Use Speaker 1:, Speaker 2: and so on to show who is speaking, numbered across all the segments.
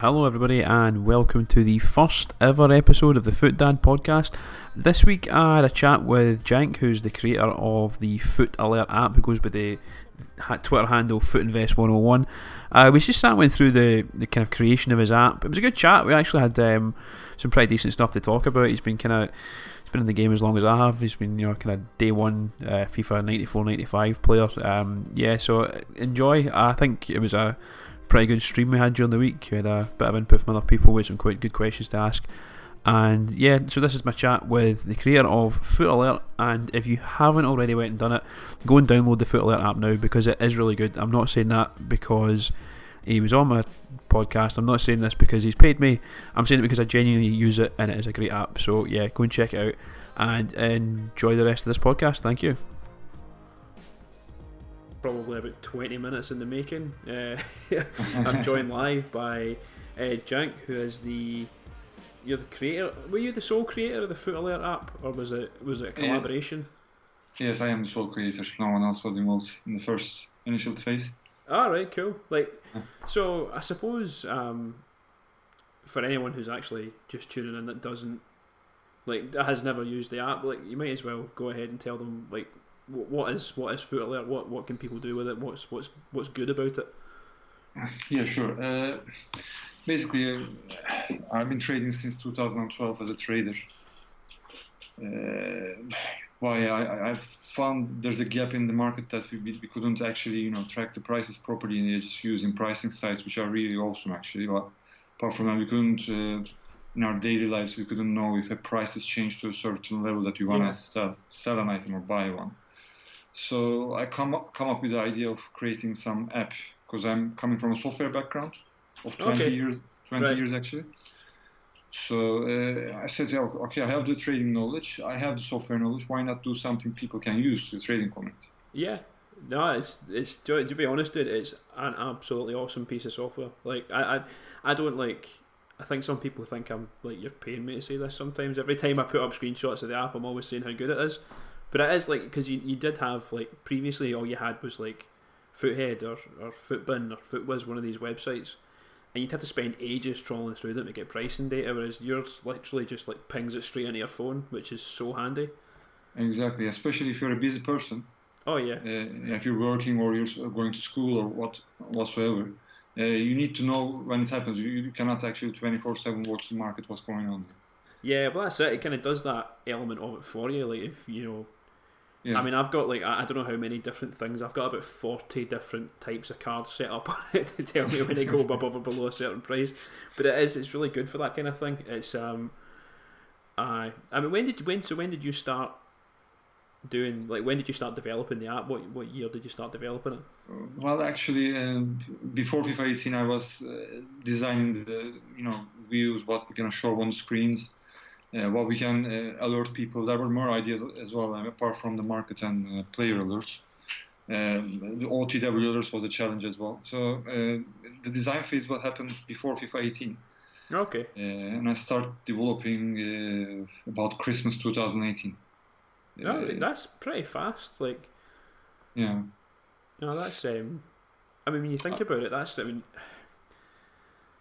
Speaker 1: Hello, everybody, and welcome to the first ever episode of the FUT Dad podcast. This week, I had a chat with Jank, who's the creator of the FUT Alert app, who goes by the Twitter handle FootInvest101. Uh, we just sat went through the, the kind of creation of his app. It was a good chat. We actually had um, some pretty decent stuff to talk about. He's been kind of he's been in the game as long as I have. He's been you know kind of day one uh, FIFA 94 95 player. Um, yeah, so enjoy. I think it was a pretty good stream we had during the week. We had a bit of input from other people with some quite good questions to ask. And yeah, so this is my chat with the creator of FUT Alert. And if you haven't already went and done it, go and download the FUT Alert app now because it is really good. I'm not saying that because he was on my podcast. I'm not saying this because he's paid me. I'm saying it because I genuinely use it and it is a great app. So yeah, go and check it out and enjoy the rest of this podcast. Thank you probably about 20 minutes in the making. Uh, I'm joined live by uh, Jank, who is the you're the creator. Were you the sole creator of the FUT Alert app, or was it was it a collaboration?
Speaker 2: yes, I am the sole creator. No one else was involved in the first initial phase.
Speaker 1: All right, cool. Like, so I suppose um, for anyone who's actually just tuning in that doesn't like has never used the app, like you might as well go ahead and tell them like what is what is FUT Alert? What what can people do with it? What's what's what's good about it?
Speaker 2: Yeah, sure. Uh, basically, uh, I've been trading since 2012 as a trader. Uh, why I, I found there's a gap in the market that we, we couldn't actually you know track the prices properly and they just using pricing sites which are really awesome actually. But apart from that, we couldn't. Uh, in our daily lives, we couldn't know if a price has changed to a certain level that we want to yeah. sell, sell an item or buy one. So I come up, come up with the idea of creating some app because I'm coming from a software background of 20 okay. years, 20 right. years actually. So uh, I said, yeah, okay, I have the trading knowledge, I have the software knowledge. Why not do something people can use the trading community?
Speaker 1: Yeah, no, it's it's to, to be honest, dude, it's an absolutely awesome piece of software. Like I, I, I don't like. I think some people think I'm like you're paying me to say this. Sometimes every time I put up screenshots of the app, I'm always saying how good it is. But it is like because you, you did have like previously all you had was like FUTHEAD or, or FUTBIN or FUTWIZ, one of these websites, and you'd have to spend ages trawling through them to get pricing data, whereas yours literally just like pings it straight into your phone, which is so handy.
Speaker 2: Exactly, especially if you're a busy person.
Speaker 1: Oh yeah.
Speaker 2: Uh, if you're working or you're going to school or what whatsoever, uh, you need to know when it happens. You, you cannot actually 24/7 watch the market, what's going on.
Speaker 1: Yeah, well that's it. It kind of does that element of it for you. Like if you know yeah. I mean, I've got like I don't know how many different things. I've got about forty different types of cards set up to tell me when they go above or below a certain price. But it is it's really good for that kind of thing. It's um, I I mean, when did when so when did you start doing like when did you start developing the app? What what year did you start developing it?
Speaker 2: Well, actually, uh, before FIFA 18, I was uh, designing the you know views, what we're gonna show on screens uh, what we can uh, alert people. There were more ideas as well, um, apart from the market and uh, player alerts. Um, the OTW alerts was a challenge as well. So uh, the design phase will happen before FIFA 18.
Speaker 1: Okay.
Speaker 2: Uh, and I start developing uh, about Christmas 2018.
Speaker 1: Oh, that's pretty fast. Like.
Speaker 2: Yeah.
Speaker 1: No, that's um. I mean, when you think about it, that's I mean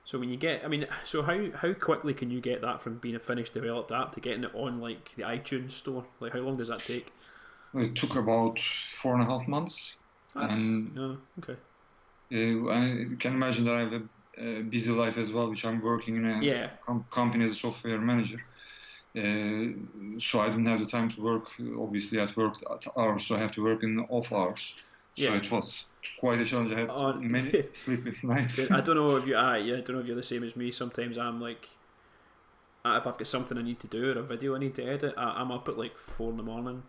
Speaker 1: so when you get, I mean, so how how quickly can you get that from being a finished developed app to getting it on like the iTunes store? Like how long does that take?
Speaker 2: It took about four and a half months.
Speaker 1: That's, and no, okay.
Speaker 2: Uh, I can imagine that I have a, busy life as well, which I'm working in a
Speaker 1: yeah.
Speaker 2: com- company as a software manager. Uh, so I didn't have the time to work. Obviously, at hours, so I have to work in off hours. Yeah. So it was quite a challenge. I had oh, many sleepless nights.
Speaker 1: I don't know if you, uh, yeah, I don't know if you're the same as me. Sometimes I'm like, if I've got something I need to do or a video I need to edit, I, am up at like four in the morning.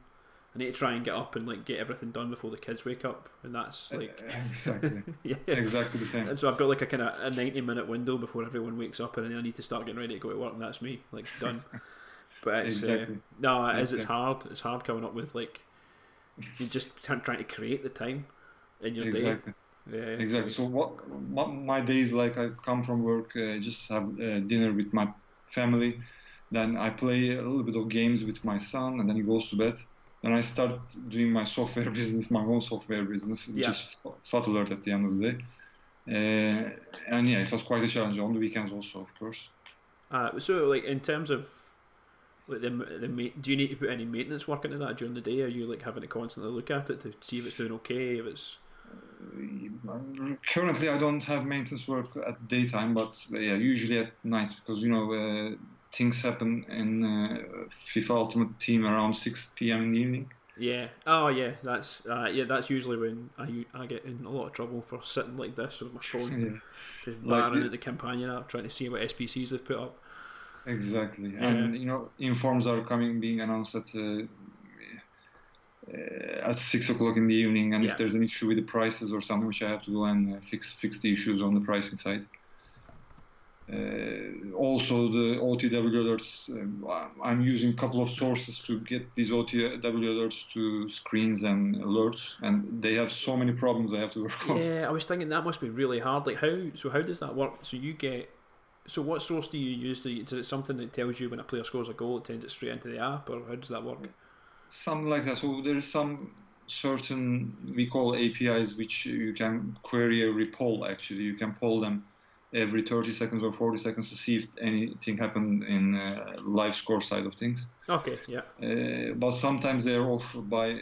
Speaker 1: I need to try and get up and like get everything done before the kids wake up, and that's like
Speaker 2: exactly, yeah, exactly the same.
Speaker 1: And so I've got like a kind of a ninety minute window before everyone wakes up, and then I need to start getting ready to go to work, and that's me, like done. But it's uh, exactly. uh, no, it is. It's hard. It's hard coming up with like you just trying to create the time in your
Speaker 2: exactly.
Speaker 1: day. Yeah,
Speaker 2: exactly. So what, what my days like? I come from work, uh, just have uh, dinner with my family, then I play a little bit of games with my son, and then he goes to bed. Then I start doing my software business, my own software business, which yeah. is Alert at the end of the day. Uh, and yeah, it was quite a challenge on the weekends also, of course.
Speaker 1: Uh, so, like in terms of like the, the do you need to put any maintenance work into that during the day? Are you like having to constantly look at it to see if it's doing okay? If it's
Speaker 2: Currently, I don't have maintenance work at daytime, but yeah, usually at night because you know uh, things happen in uh, FIFA Ultimate Team around 6 p.m. in the evening.
Speaker 1: yeah, oh yeah, that's uh, yeah, that's usually when I I get in a lot of trouble for sitting like this with my phone,
Speaker 2: Yeah,
Speaker 1: just
Speaker 2: Like
Speaker 1: barring
Speaker 2: the-
Speaker 1: at the companion app trying to see what SBCs they've put up.
Speaker 2: Exactly. And you know, informs are coming, being announced at uh, uh, at six o'clock in the evening, and
Speaker 1: Yeah.
Speaker 2: if there's an issue with the prices or something, which I have to go and uh, fix fix the issues on the pricing side. Uh, also, the OTW alerts. Um, I'm using a couple of sources to get these OTW alerts to screens and alerts, and they have so many problems I have to work on.
Speaker 1: Yeah, I was thinking that must be really hard. Like how? So how does that work? So you get. So what source do you use? To, is it something that tells you when a player scores a goal, it sends it straight into the app, or how does that work?
Speaker 2: Something like that. So there is some certain we call APIs which you can query every poll. Actually, you can poll them every 30 seconds or 40 seconds to see if anything happened in uh, live score side of things.
Speaker 1: Okay, yeah,
Speaker 2: Uh, but sometimes they're off by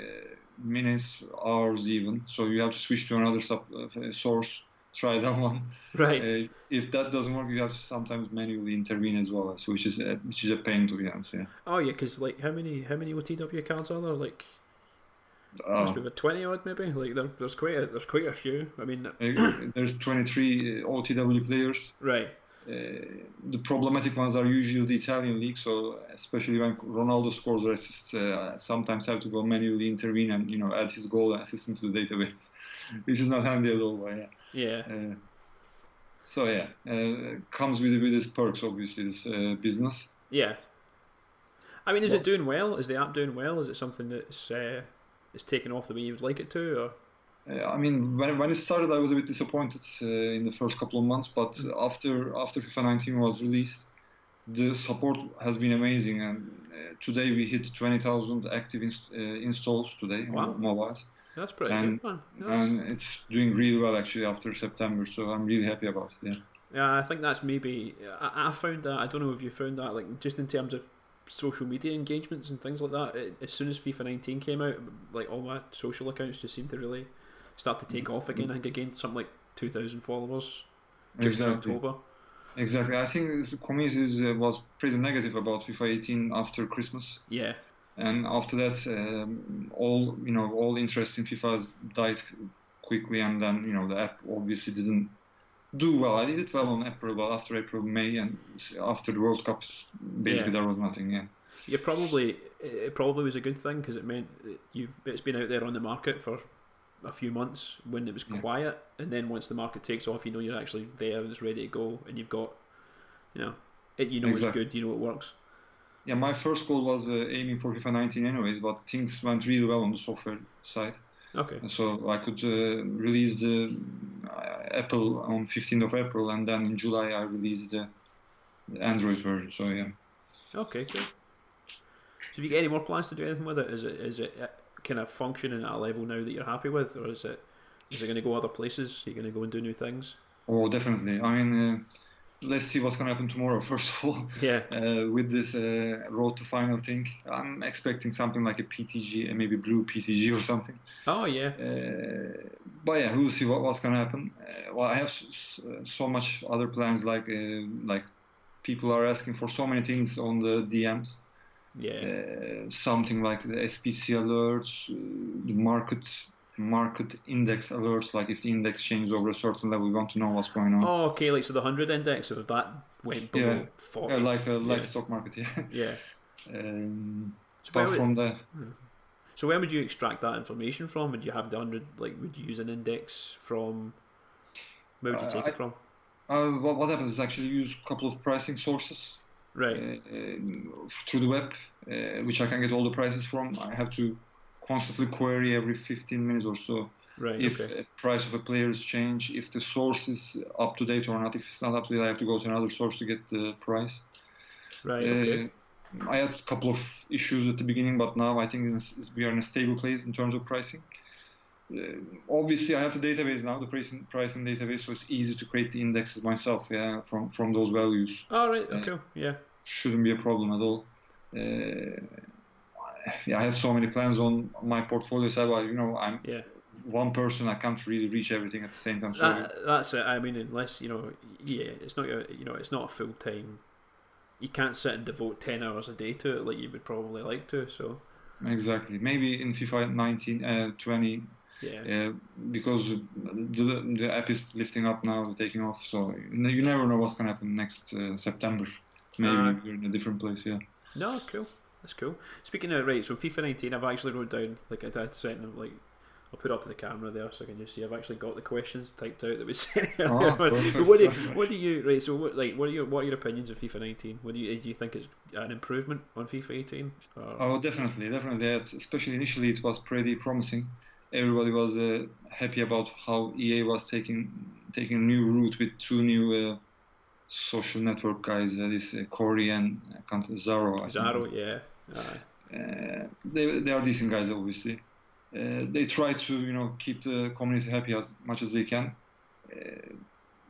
Speaker 2: minutes, hours even. So you have to switch to another sub, uh, source. Try that one.
Speaker 1: right.
Speaker 2: Uh, if that doesn't work, you have to sometimes manually intervene as well, so which is uh, which is a pain to be honest. Yeah.
Speaker 1: Oh yeah, because like how many how many OTW cards are there? Like
Speaker 2: Uh,
Speaker 1: must be about twenty odd maybe. Like there, there's quite a, there's quite a few. I mean,
Speaker 2: Uh, there's 23 OTW players.
Speaker 1: right.
Speaker 2: Uh, the problematic ones are usually the Italian league, so especially when Ronaldo scores or assists, uh, sometimes have to go manually intervene and you know add his goal and assist him to the database, which is not handy at all. But yeah.
Speaker 1: Yeah.
Speaker 2: Uh, so yeah, uh, comes with with its perks, obviously, this uh, business.
Speaker 1: Yeah. I mean, is
Speaker 2: Well-
Speaker 1: it doing well? Is the app doing well? Is it something that's uh, is taking off the way you would like it to? Or
Speaker 2: Uh, I mean, when, when it started, I was a bit disappointed uh, in the first couple of months, but after after FIFA 19 was released, the support has been amazing, and uh, today we hit 20,000 active ins- uh, installs today
Speaker 1: Wow.
Speaker 2: on mobiles,
Speaker 1: that's pretty
Speaker 2: And-
Speaker 1: good, man. That's,
Speaker 2: and it's doing really well actually after September. So I'm really happy about it. Yeah.
Speaker 1: yeah, I think that's maybe I, I found that. I don't know if you found that, like just in terms of social media engagements and things like that. It, as soon as FIFA 19 came out, like all my social accounts just seemed to really start to take off again. I think I gained something like 2,000 followers just in
Speaker 2: Exactly.
Speaker 1: October.
Speaker 2: Exactly. I think the community uh, was pretty negative about FIFA 18 after Christmas.
Speaker 1: Yeah,
Speaker 2: and after that um, all you know all interest in FIFA died quickly and then you know the app obviously didn't do well I did it well on April but after April May and after the World Cups basically
Speaker 1: Yeah.
Speaker 2: there was nothing yeah
Speaker 1: you probably it probably was a good thing because it meant you've it's been out there on the market for a few months when it was
Speaker 2: Yeah.
Speaker 1: quiet, and then once the market takes off, you know you're actually there and it's ready to go, and you've got, you know, it, you know
Speaker 2: Exactly.
Speaker 1: it's good, you know it works.
Speaker 2: Yeah my first goal was uh, aiming for FIFA 19 anyways but things went really well on the software side
Speaker 1: Okay.
Speaker 2: and so I could uh, release the uh, Apple on 15th of April and then in July I released the, the Android version so yeah
Speaker 1: Okay, cool. So have you got any more plans to do anything with it? Is it is it uh, kind of functioning at a level now that you're happy with, or is it is it going to go other places? Are you going to go and do new things?
Speaker 2: Oh, definitely. I mean, uh, let's see what's going to happen tomorrow, first of all.
Speaker 1: Yeah.
Speaker 2: Uh, with this uh, road to final thing, I'm expecting something like a PTG, and maybe blue PTG or something.
Speaker 1: Oh yeah.
Speaker 2: Uh, but yeah, we'll see what, what's going to happen. Uh, well, I have s- s- so much other plans, like uh, like people are asking for so many things on the DMs.
Speaker 1: Yeah.
Speaker 2: Uh, something like the SBC alerts, uh, the market market index alerts. Like if the index changes over a certain level, we want to know what's going on.
Speaker 1: Oh, okay. Like so, the hundred index, so if that went below
Speaker 2: Yeah.
Speaker 1: forty.
Speaker 2: Yeah, like a like
Speaker 1: Yeah.
Speaker 2: stock market, yeah.
Speaker 1: yeah.
Speaker 2: Um,
Speaker 1: So where,
Speaker 2: apart
Speaker 1: would,
Speaker 2: from the
Speaker 1: so where would you extract that information from? Would you have the hundred? Like, would you use an index from? Where would you
Speaker 2: Uh,
Speaker 1: take
Speaker 2: I-
Speaker 1: it from?
Speaker 2: uh, what, what happens is actually use a couple of pricing sources uh,
Speaker 1: Right.
Speaker 2: uh, through the web, uh, which I can get all the prices from. I have to constantly query every 15 minutes or so
Speaker 1: right.
Speaker 2: if
Speaker 1: okay.
Speaker 2: price of a player is changed, if the source is up to date or not. If it's not up to date, I have to go to another source to get the price.
Speaker 1: Right. Okay.
Speaker 2: Uh, I had a couple of issues at the beginning, but now I think in we are in a stable place in terms of pricing. uh, obviously I have the database now, the pricing pricing database, so it's easy to create the indexes myself. Yeah, from from those values.
Speaker 1: All right. Okay. Uh, yeah.
Speaker 2: Shouldn't be a problem at all. Yeah, I have so many plans on my portfolio side. Well, you know, I'm
Speaker 1: yeah.
Speaker 2: one person. I can't really reach everything at the same time. So
Speaker 1: that, that's it. I mean, unless you know, yeah, it's not your, you know, it's not a full time. You can't sit and devote ten hours a day to it like you would probably like to. So
Speaker 2: exactly, maybe in FIFA 19, uh, 20.
Speaker 1: Yeah.
Speaker 2: Uh, because the, the app is lifting up now, taking off. So you never know what's gonna happen next uh, September. Maybe uh, you're in a different place. Yeah.
Speaker 1: No, cool. That's cool. Speaking of right, so FIFA 19, I've actually wrote down like I did set like I'll put up to the camera there so I can just see. I've actually got the questions typed out that we sent oh, what do you, what do you right? So what like what are your what are your opinions of FIFA 19? What do you do you think it's an improvement on FIFA 18? Or?
Speaker 2: Oh, definitely, definitely. Especially initially, it was pretty promising. Everybody was uh, happy about how EA was taking taking a new route with two new uh, social network guys. Uh, this uh, Corey and uh, Zaro.
Speaker 1: Zaro, yeah.
Speaker 2: Uh, they they are decent guys, obviously. Uh, they try to you know keep the community happy as much as they can. Uh,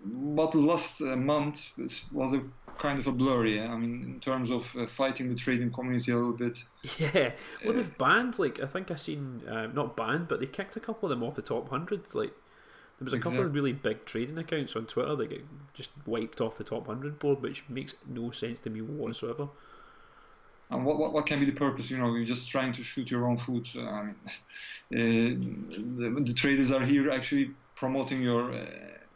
Speaker 2: but last month was a kind of a blur, yeah. I mean, in terms of fighting the trading community a little bit.
Speaker 1: Yeah, well, they've banned like I think I seen not banned, but they kicked a couple of them off the top hundreds, like there was a couple of really big trading accounts on Twitter that get just wiped off the top 100 board, which makes no sense to me whatsoever.
Speaker 2: And what, what, what can be the purpose? You know, you're just trying to shoot your own foot. I mean, uh, the, the, traders are here actually promoting your uh,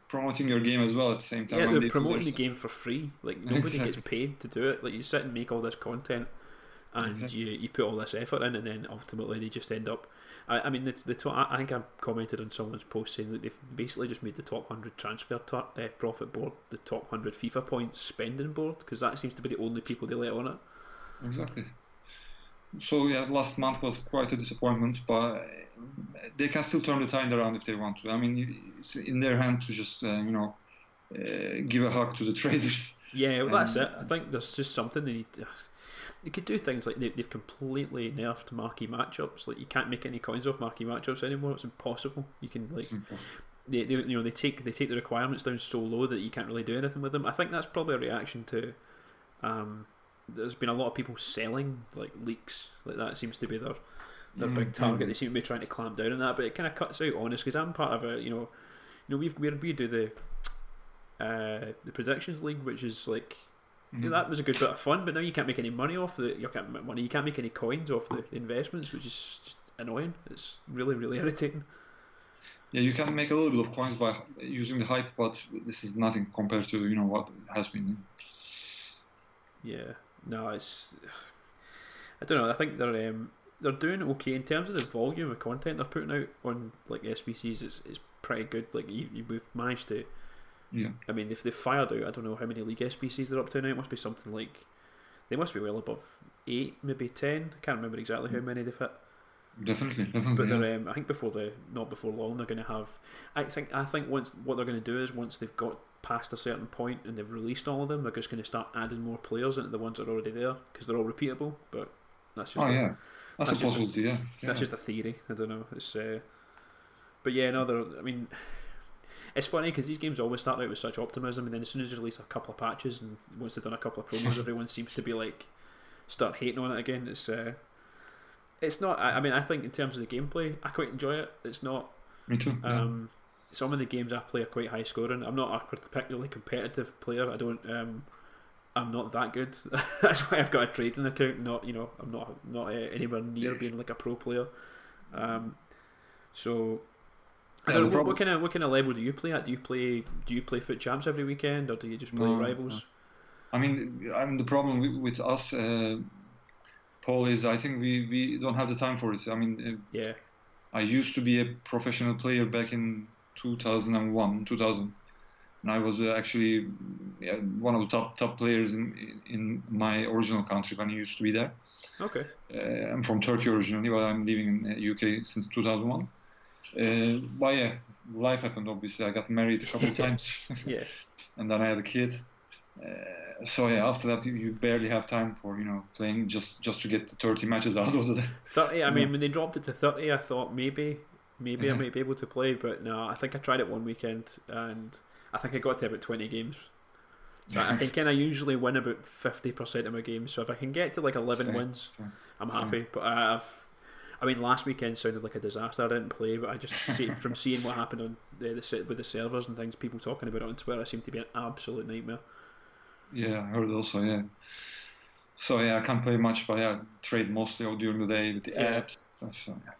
Speaker 2: promoting your game as well at the same time.
Speaker 1: Yeah, they're promoting the game for free. Like nobody exactly. gets paid to do it. Like you sit and make all this content, and exactly. you you put all this effort in, and then ultimately they just end up I, I mean, the, the top, I think I commented on someone's post saying that they've basically just made the top 100 transfer tar- uh, profit board the top 100 FIFA points spending board because that seems to be the only people they let on it.
Speaker 2: Exactly. So yeah, last month was quite a disappointment, but they can still turn the tide around if they want to. I mean, it's in their hand to just uh, you know uh, give a hug to the traders.
Speaker 1: Yeah, well, that's it. I think there's just something they need. To, you could do things like they, they've completely nerfed marquee matchups. Like you can't make any coins off marquee matchups anymore. It's impossible. You can like. They, they, you know they take they take the requirements down so low that you can't really do anything with them. I think that's probably a reaction to um, there's been a lot of people selling like leaks like that seems to be their their mm, big target. Mm. They seem to be trying to clamp down on that, but it kind of cuts out honest because I'm part of a you know you know we've we we do the uh, the predictions league, which is like Mm-hmm. that was a good bit of fun, but now you can't make any money off the you can't make money. You can't make any coins off the investments, which is just annoying. It's really really irritating.
Speaker 2: Yeah, you can make a little bit of coins by using the hype, but this is nothing compared to you know what has been.
Speaker 1: Yeah, no, it's. I don't know. I think they're um, they're doing okay in terms of the volume of content they're putting out on like SBCs. It's, it's pretty good. Like you, you, we've managed to
Speaker 2: yeah. I
Speaker 1: mean, if they've fired out, I don't know how many league SBCs they're up to now. It must be something like they must be well above eight, maybe ten. I can't remember exactly how many they've hit.
Speaker 2: Definitely.
Speaker 1: But they're, um, I think before the not before long they're going to have. I think I think once what they're going to do is once they've got past a certain point and they've released all of them, they're just going to start adding more players into the ones that are already there because they're all repeatable. But that's just
Speaker 2: oh a, yeah, that's, that's a possibility.
Speaker 1: A,
Speaker 2: yeah.
Speaker 1: yeah, that's just a theory. I don't know. It's uh, but yeah, no, they're. I mean, it's funny because these games always start out with such optimism, and then as soon as they release a couple of patches and once they've done a couple of promos, everyone seems to be like start hating on it again. It's uh, it's not. I, I, mean, I think in terms of the gameplay, I quite enjoy it. It's not.
Speaker 2: Me too.
Speaker 1: Um, yeah. Some of the games I play are quite high scoring. I'm not a particularly competitive player. I don't. Um, I'm not that good. That's why I've got a trading account. Not you know, I'm not not uh, anywhere near being like a pro player. Um, so I don't know, what, what, kind of what kind of level do you play at? Do you play do you play FUT champs every weekend, or do you just play no, rivals? No.
Speaker 2: I mean, I mean the problem with, with us, uh, Paul, is I think we, we don't have the time for it. I mean,
Speaker 1: uh, yeah,
Speaker 2: I used to be a professional player back in 2001, 2000, and I was uh, actually yeah, one of the top top players in in my original country when I used to be there.
Speaker 1: Okay.
Speaker 2: Uh, I'm from Turkey originally, but I'm living in UK uh, since 2001. Uh, but yeah, life happened. Obviously, I got married a couple of times.
Speaker 1: yeah.
Speaker 2: And then I had a kid. Uh, so yeah, after that you, you, barely have time for you know playing just just to get the 30 matches out of the day.
Speaker 1: 30. I mean, when they dropped it to 30, I thought maybe maybe I might be able to play. But no, I think I tried it one weekend and I think I got to about twenty games. So I can kind of usually win about fifty percent of my games. So if I can get to like eleven
Speaker 2: Same,
Speaker 1: wins,
Speaker 2: same.
Speaker 1: I'm
Speaker 2: Same.
Speaker 1: happy. But I've, I mean, last weekend sounded like a disaster. I didn't play, but I just see from seeing what happened on the, the with the servers and things, people talking about it on Twitter, it seemed to be an absolute nightmare.
Speaker 2: Yeah, I heard also. Yeah. So yeah, I can't play much, but yeah, trade mostly all during the day with the
Speaker 1: Yeah.
Speaker 2: apps stuff. So yeah.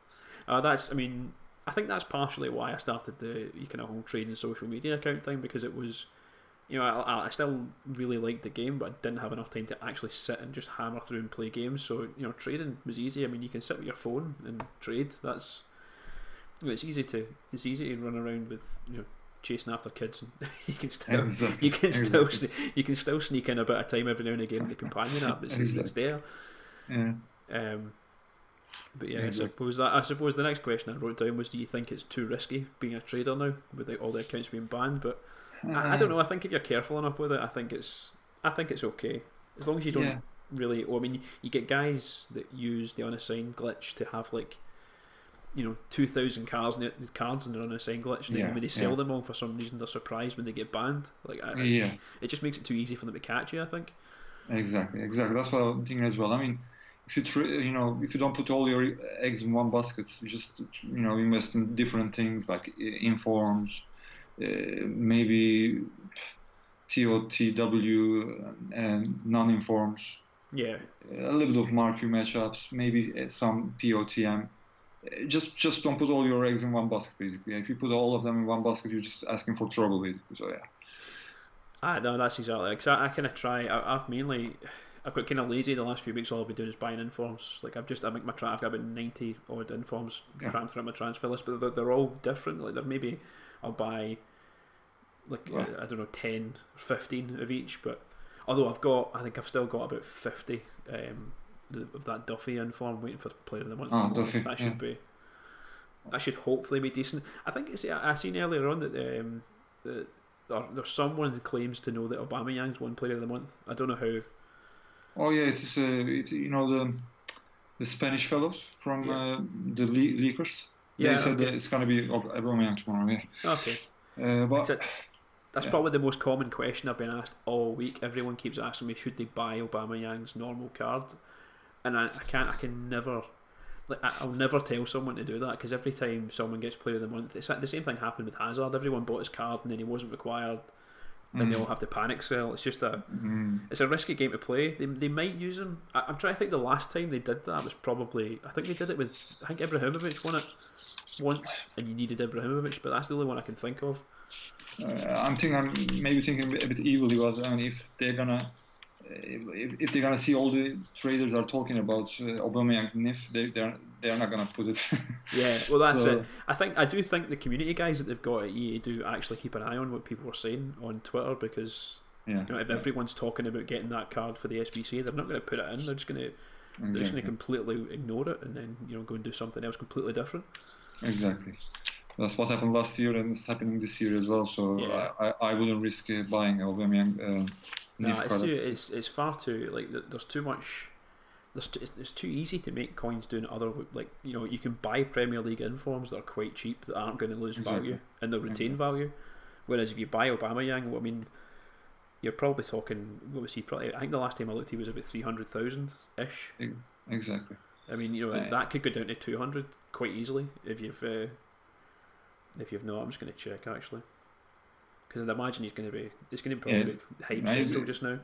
Speaker 1: Uh, that's, I mean, I think that's partially why I started the you kind of whole trading social media account thing because it was, you know, I, I still really liked the game, but I didn't have enough time to actually sit and just hammer through and play games. So you know, trading was easy. I mean, you can sit with your phone and trade. That's, you know, it's easy to it's easy to run around with you know chasing after kids and you can still
Speaker 2: Exactly.
Speaker 1: you can still
Speaker 2: Exactly.
Speaker 1: sne- you can still sneak in a bit of time every now and again in the companion app. It's, it's, it's there.
Speaker 2: Yeah.
Speaker 1: Um, but yeah, I suppose that I suppose the next question I wrote down was, do you think it's too risky being a trader now with all the accounts being banned? But I, I don't know. I think if you're careful enough with it, I think it's I think it's okay as long as you don't
Speaker 2: Yeah.
Speaker 1: really. Well, I mean, you, you get guys that use the unassigned glitch to have like. You know, two thousand cards in it, cards in their unassigned glitch, and then
Speaker 2: Yeah,
Speaker 1: when they sell
Speaker 2: yeah.
Speaker 1: them all for some reason, they're surprised when they get banned. Like, I,
Speaker 2: Yeah.
Speaker 1: it just makes it too easy for them to catch you. I think.
Speaker 2: Exactly, exactly. That's what I'm thinking as well. I mean, if you tr- you know if you don't put all your eggs in one basket, you just you know invest in different things like informs, uh, maybe TOTW and non-informs,
Speaker 1: Yeah,
Speaker 2: a little bit of marquee matchups, maybe uh, some POTM. Uh, Just just don't put all your eggs in one basket. Basically, if you put all of them in one basket, you're just asking for trouble. Basically, so yeah.
Speaker 1: Ah, no, that's exactly because I, I kind of try. I, I've mainly, I've got kind of lazy the last few weeks. All I've been doing is buying informs. Like I've just, I make my tra- I've got about ninety odd informs
Speaker 2: Yeah.
Speaker 1: crammed throughout my transfer list, but they're, they're all different. Like they're maybe I'll buy like
Speaker 2: Well.
Speaker 1: uh, I don't know 10 or 15 of each, but although I've got, I think I've still got about fifty um, of that Duffy inform waiting for player of the month.
Speaker 2: Oh. Duffy,
Speaker 1: that should be. That should hopefully be decent. I think it's, I I seen earlier on that um, that there, there's someone who claims to know that Aubameyang's one player of the month. I don't know how.
Speaker 2: Oh yeah, it is. Uh, it, you know the the Spanish fellows from
Speaker 1: Yeah.
Speaker 2: uh, the le- leakers.
Speaker 1: Yeah,
Speaker 2: they said
Speaker 1: okay.
Speaker 2: that it's gonna be Ob- Aubameyang tomorrow. Yeah,
Speaker 1: Okay,
Speaker 2: uh, but
Speaker 1: Except- that's
Speaker 2: Yeah.
Speaker 1: probably the most common question I've been asked all week. Everyone keeps asking me, should they buy Aubameyang's normal card? And I, I can't. I can never. Like I'll never tell someone to do that because every time someone gets player of the month, it's the same thing happened with Hazard. Everyone bought his card and then he wasn't required, and they all have to panic sell. It's just a
Speaker 2: mm,
Speaker 1: it's a risky game to play. They, they might use him. I, I'm trying to think. The last time they did that was probably I think they did it with I think Ibrahimovic won it once, and you needed Ibrahimovic, but that's the only one I can think of.
Speaker 2: uh, I'm thinking. I'm maybe thinking a bit evilly, I mean, if they're gonna. If, if they're gonna see all the traders are talking about uh, Aubameyang Nif, they they're they're not gonna put it.
Speaker 1: Yeah, well that's
Speaker 2: So-
Speaker 1: it. I think I do think the community guys that they've got at EA do actually keep an eye on what people are saying on Twitter because
Speaker 2: yeah,
Speaker 1: you know, if everyone's talking about getting that card for the SBC, they're not going to put it in. They're just going to they're just gonna completely ignore it and then you know go and do something else completely different.
Speaker 2: Exactly. That's what happened last year and it's happening this year as well. So
Speaker 1: Yeah.
Speaker 2: I, I, I wouldn't risk uh, buying Aubameyang. Uh,
Speaker 1: No, it's too, it's it's far too like there's too much. There's t- it's, too easy to make coins doing other like you know you can buy Premier League informs that are quite cheap that aren't going to lose
Speaker 2: Exactly.
Speaker 1: value and they'll retain
Speaker 2: Exactly.
Speaker 1: value, whereas if you buy Aubameyang, I mean, you're probably talking what was he probably? I think the last time I looked, he was about three hundred thousand ish.
Speaker 2: Exactly.
Speaker 1: I mean, you know
Speaker 2: Right.
Speaker 1: that could go down to two hundred quite easily if you've uh, if you've not. I'm just going to check actually. Because I'd imagine he's going to be, it's going to be probably
Speaker 2: Yeah.
Speaker 1: hype
Speaker 2: Yeah,
Speaker 1: central just now.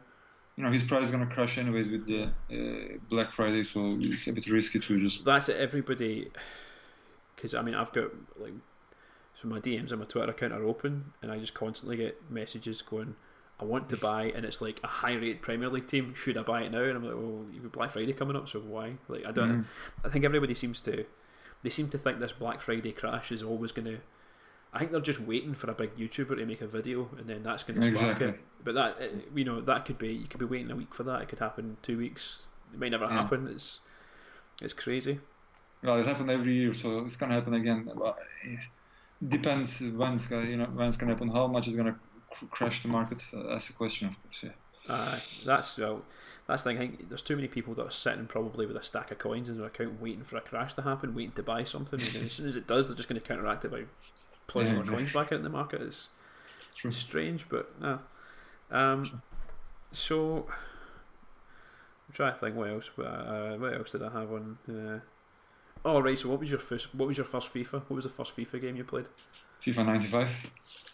Speaker 2: You know, his price is going to crash anyways with the uh, Black Friday, so it's a bit risky to just.
Speaker 1: that's it. Everybody, because I mean, I've got like, so my DMs on my Twitter account are open, and I just constantly get messages going, "I want to buy," and it's like a high rate Premier League team. Should I buy it now? And I'm like, well, you've got Black Friday coming up, so why? Like, I don't.
Speaker 2: Mm,
Speaker 1: I think everybody seems to, they seem to think this Black Friday crash is always going to. I think they're just waiting for a big YouTuber to make a video, and then that's going to spark
Speaker 2: Exactly.
Speaker 1: it. But that, uh, you know, that could be. You could be waiting a week for that. It could happen two weeks. It may never
Speaker 2: Yeah.
Speaker 1: happen. It's, it's crazy.
Speaker 2: Well, it happened every year, so it's going to happen again. It depends when it's going, you know, when it's going to happen. How much is going to cr- crash the market? Uh, That's the question, of course. Yeah.
Speaker 1: Uh, that's well, that's the thing. I think there's too many people that are sitting probably with a stack of coins in their account, waiting for a crash to happen, waiting to buy something. And as soon as it does, they're just going to counteract it by pulling
Speaker 2: Yeah, exactly.
Speaker 1: coins back out in the market. is
Speaker 2: True.
Speaker 1: strange, but no. Um, so I'm trying to think what else. Uh, what else did I have on? Uh, oh right. So what was your first? What was your first FIFA? What was the first FIFA game you played?
Speaker 2: FIFA 95.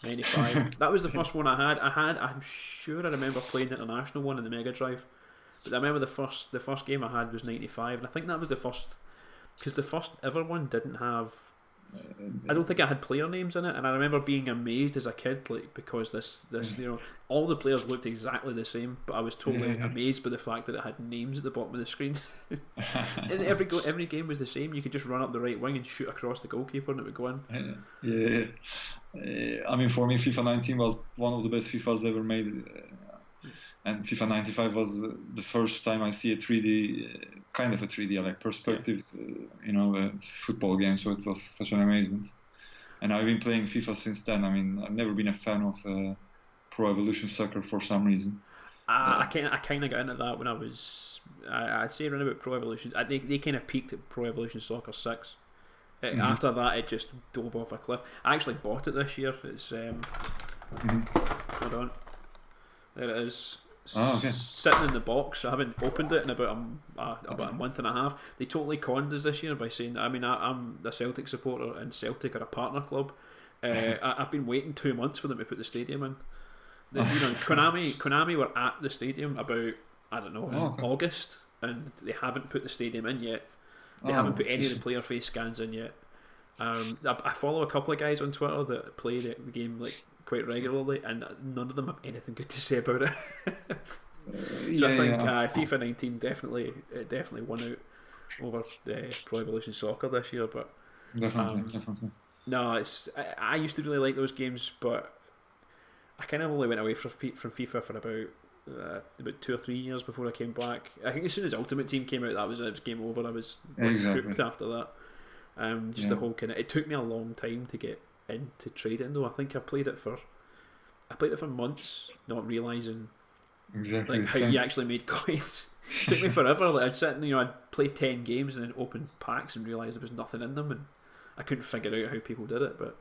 Speaker 1: 95. that was the first one I had. I had. I'm sure I remember playing the international one in the Mega Drive, but I remember the first the first game I had was 95, and I think that was the first because the first ever one didn't have. I don't think it had player names in it, and I remember being amazed as a kid, like because this this you know all the players looked exactly the same, but I was totally
Speaker 2: Yeah.
Speaker 1: amazed by the fact that it had names at the bottom of the screen. and every go, every game was the same. You could just run up the right wing and shoot across the goalkeeper, and it would go in.
Speaker 2: yeah. Uh, I mean, for me, FIFA 19 was one of the best FIFAs ever made. Uh, and FIFA 95 was uh, the first time I see a 3D, uh, kind of a 3D, like perspective, uh, you know, uh, football game. So it was such an amazement. And I've been playing FIFA since then. I mean, I've never been a fan of uh, Pro Evolution Soccer for some reason.
Speaker 1: I, I kind I kind of got into that when I was I, I'd say around about Pro Evolution. I, they they kind of peaked at Pro Evolution Soccer Six. Uh,
Speaker 2: Mhm.
Speaker 1: After that, it just dove off a cliff. I actually bought it this year. It's um,
Speaker 2: Mhm.
Speaker 1: hold on, there it is.
Speaker 2: Oh, okay.
Speaker 1: Sitting in the box. I haven't opened it in about a, uh, about a month and a half. They totally conned us this year by saying. I mean, I, I'm a Celtic supporter, and Celtic are a partner club. Uh, I, I've been waiting two months for them to put the stadium in. You know, Konami, Konami were at the stadium about I don't know
Speaker 2: Oh, okay.
Speaker 1: August, and they haven't put the stadium in yet. They
Speaker 2: Oh,
Speaker 1: haven't put any of the player face scans in yet. Um, I, I follow a couple of guys on Twitter that play the game like quite regularly, and none of them have anything good to say about it.
Speaker 2: Uh,
Speaker 1: So
Speaker 2: yeah,
Speaker 1: I think
Speaker 2: yeah.
Speaker 1: uh, FIFA 19 definitely it definitely won out over the Pro Evolution Soccer this year. But
Speaker 2: definitely,
Speaker 1: um,
Speaker 2: definitely.
Speaker 1: no, it's I, I used to really like those games, but I kind of only went away from from FIFA for about uh, about two or three years before I came back. I think as soon as Ultimate Team came out, that was it was game over. I was like,
Speaker 2: Exactly.
Speaker 1: hooked after that. Um, just the
Speaker 2: Yeah.
Speaker 1: whole kind of it took me a long time to get into trading though. I think I played it for I played it for months, not realizing
Speaker 2: Exactly.
Speaker 1: like how
Speaker 2: same.
Speaker 1: you actually made coins. took me forever. Like I'd sit and you know I'd play ten games and then open packs and realize there was nothing in them, and I couldn't figure out how people did it. But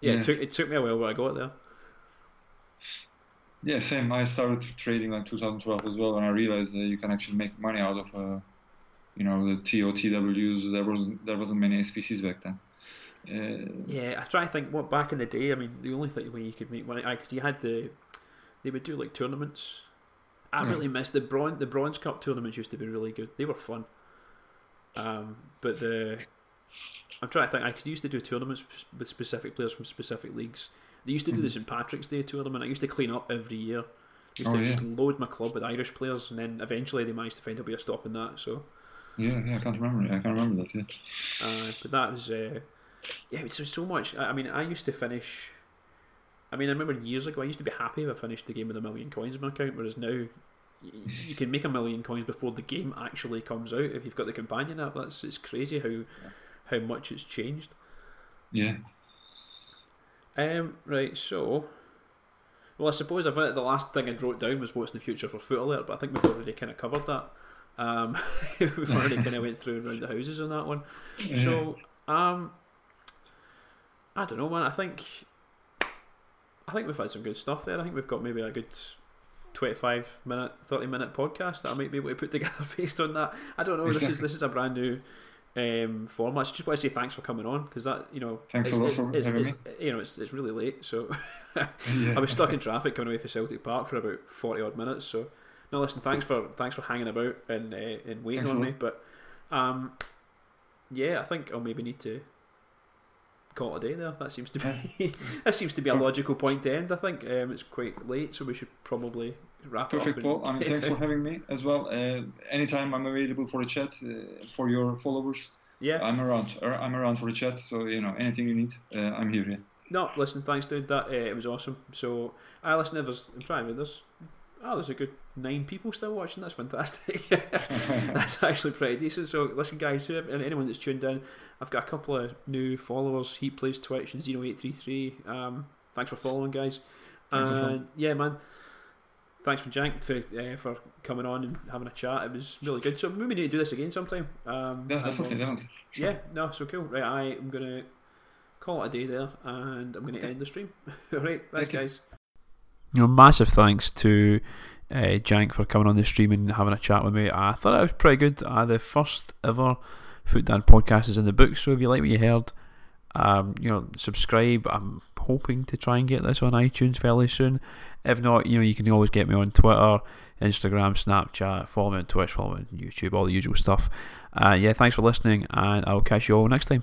Speaker 1: yeah, it took it took me a while, but I got there.
Speaker 2: Yeah, same. I started trading like 2012 as well, and I realized that you can actually make money out of, uh, you know, the TOTWs. There wasn't there wasn't many SBCs back then. Uh,
Speaker 1: Yeah, I try to think. What back in the day, I mean, the only thing way you could make money, I because you had the, they would do like tournaments. I
Speaker 2: Mm.
Speaker 1: really missed the bronze. The bronze cup tournaments used to be really good. They were fun. Um, but the, I'm trying to think. I cause they used to do tournaments with specific players from specific leagues. They used to do
Speaker 2: Mhm.
Speaker 1: the St Patrick's Day tournament. I used to clean up every year. I Used
Speaker 2: Oh,
Speaker 1: to
Speaker 2: yeah.
Speaker 1: just load my club with Irish players, and then eventually they managed to find a way of stopping that. So.
Speaker 2: yeah, yeah, I can't remember. I can't remember that. Yeah.
Speaker 1: Uh, but that was, uh, yeah, it was so, much. I, I mean, I used to finish. I mean, I remember years ago, I used to be happy if I finished the game with a million coins in my account, whereas now you can make a million coins before the game actually comes out if you've got the companion app. That's it's crazy how how much it's changed.
Speaker 2: Yeah.
Speaker 1: Um, right, so. Well, I suppose I've, the last thing I wrote down was what's the future for FUT Alert, but I think we've already kind of covered that. Um, we've already kind of went through around the houses on that one. So, um, I don't know, man. I think, I think we've had some good stuff there. I think we've got maybe a good twenty-five minute, thirty minute podcast that I might be able to put together based on that. I don't know. This is this is a brand new um, format. So just want to say thanks for coming on because that you know,
Speaker 2: Thanks a
Speaker 1: it's,
Speaker 2: lot
Speaker 1: it's,
Speaker 2: for
Speaker 1: it's,
Speaker 2: having
Speaker 1: it's, you know, it's, it's really late. So. I was stuck in traffic coming away from Celtic Park for about forty odd minutes. So no, listen, thanks for thanks for hanging about and uh, and waiting
Speaker 2: Thanks
Speaker 1: on me. But um, yeah, I think I'll maybe need to call it a day there. That seems to be that seems to be a logical point to end. I think um, it's quite late, so we should probably wrap
Speaker 2: Perfect,
Speaker 1: it up.
Speaker 2: Paul. I mean, thanks for having me as well. Uh, anytime I'm available for a chat uh, for your followers,
Speaker 1: yeah.
Speaker 2: I'm around. I'm around for a chat. So you know, anything you need, uh, I'm here. Yeah.
Speaker 1: No, listen, thanks, dude. That uh, it was awesome. So, I listen. There's, I'm trying there's, oh, there's a good nine people still watching. That's fantastic. that's actually pretty decent. So, listen, guys, whoever, and anyone that's tuned in, I've got a couple of new followers. Heat plays Twitch and 0833. Um, thanks for following, guys.
Speaker 2: Thanks for
Speaker 1: And
Speaker 2: following.
Speaker 1: yeah, man. thanks for Jank for uh, for coming on and having a chat. It was really good. So maybe we need to do this again sometime. Um,
Speaker 2: yeah, definitely, definitely.
Speaker 1: Sure. Yeah, no, so cool. Right, I am gonna call it a day there, and I'm gonna okay. end the stream. All right, thanks, Thank guys. You know, massive thanks to uh, Jank for coming on the stream and having a chat with me. I thought it was pretty good. Uh, the first ever FUT Dad podcast is in the book, so if you like what you heard, um, you know, subscribe. I'm hoping to try and get this on iTunes fairly soon. If not, you know, you can always get me on Twitter, Instagram, Snapchat, follow me on Twitch, follow me on YouTube, all the usual stuff. Uh, yeah, thanks for listening, and I'll catch you all next time.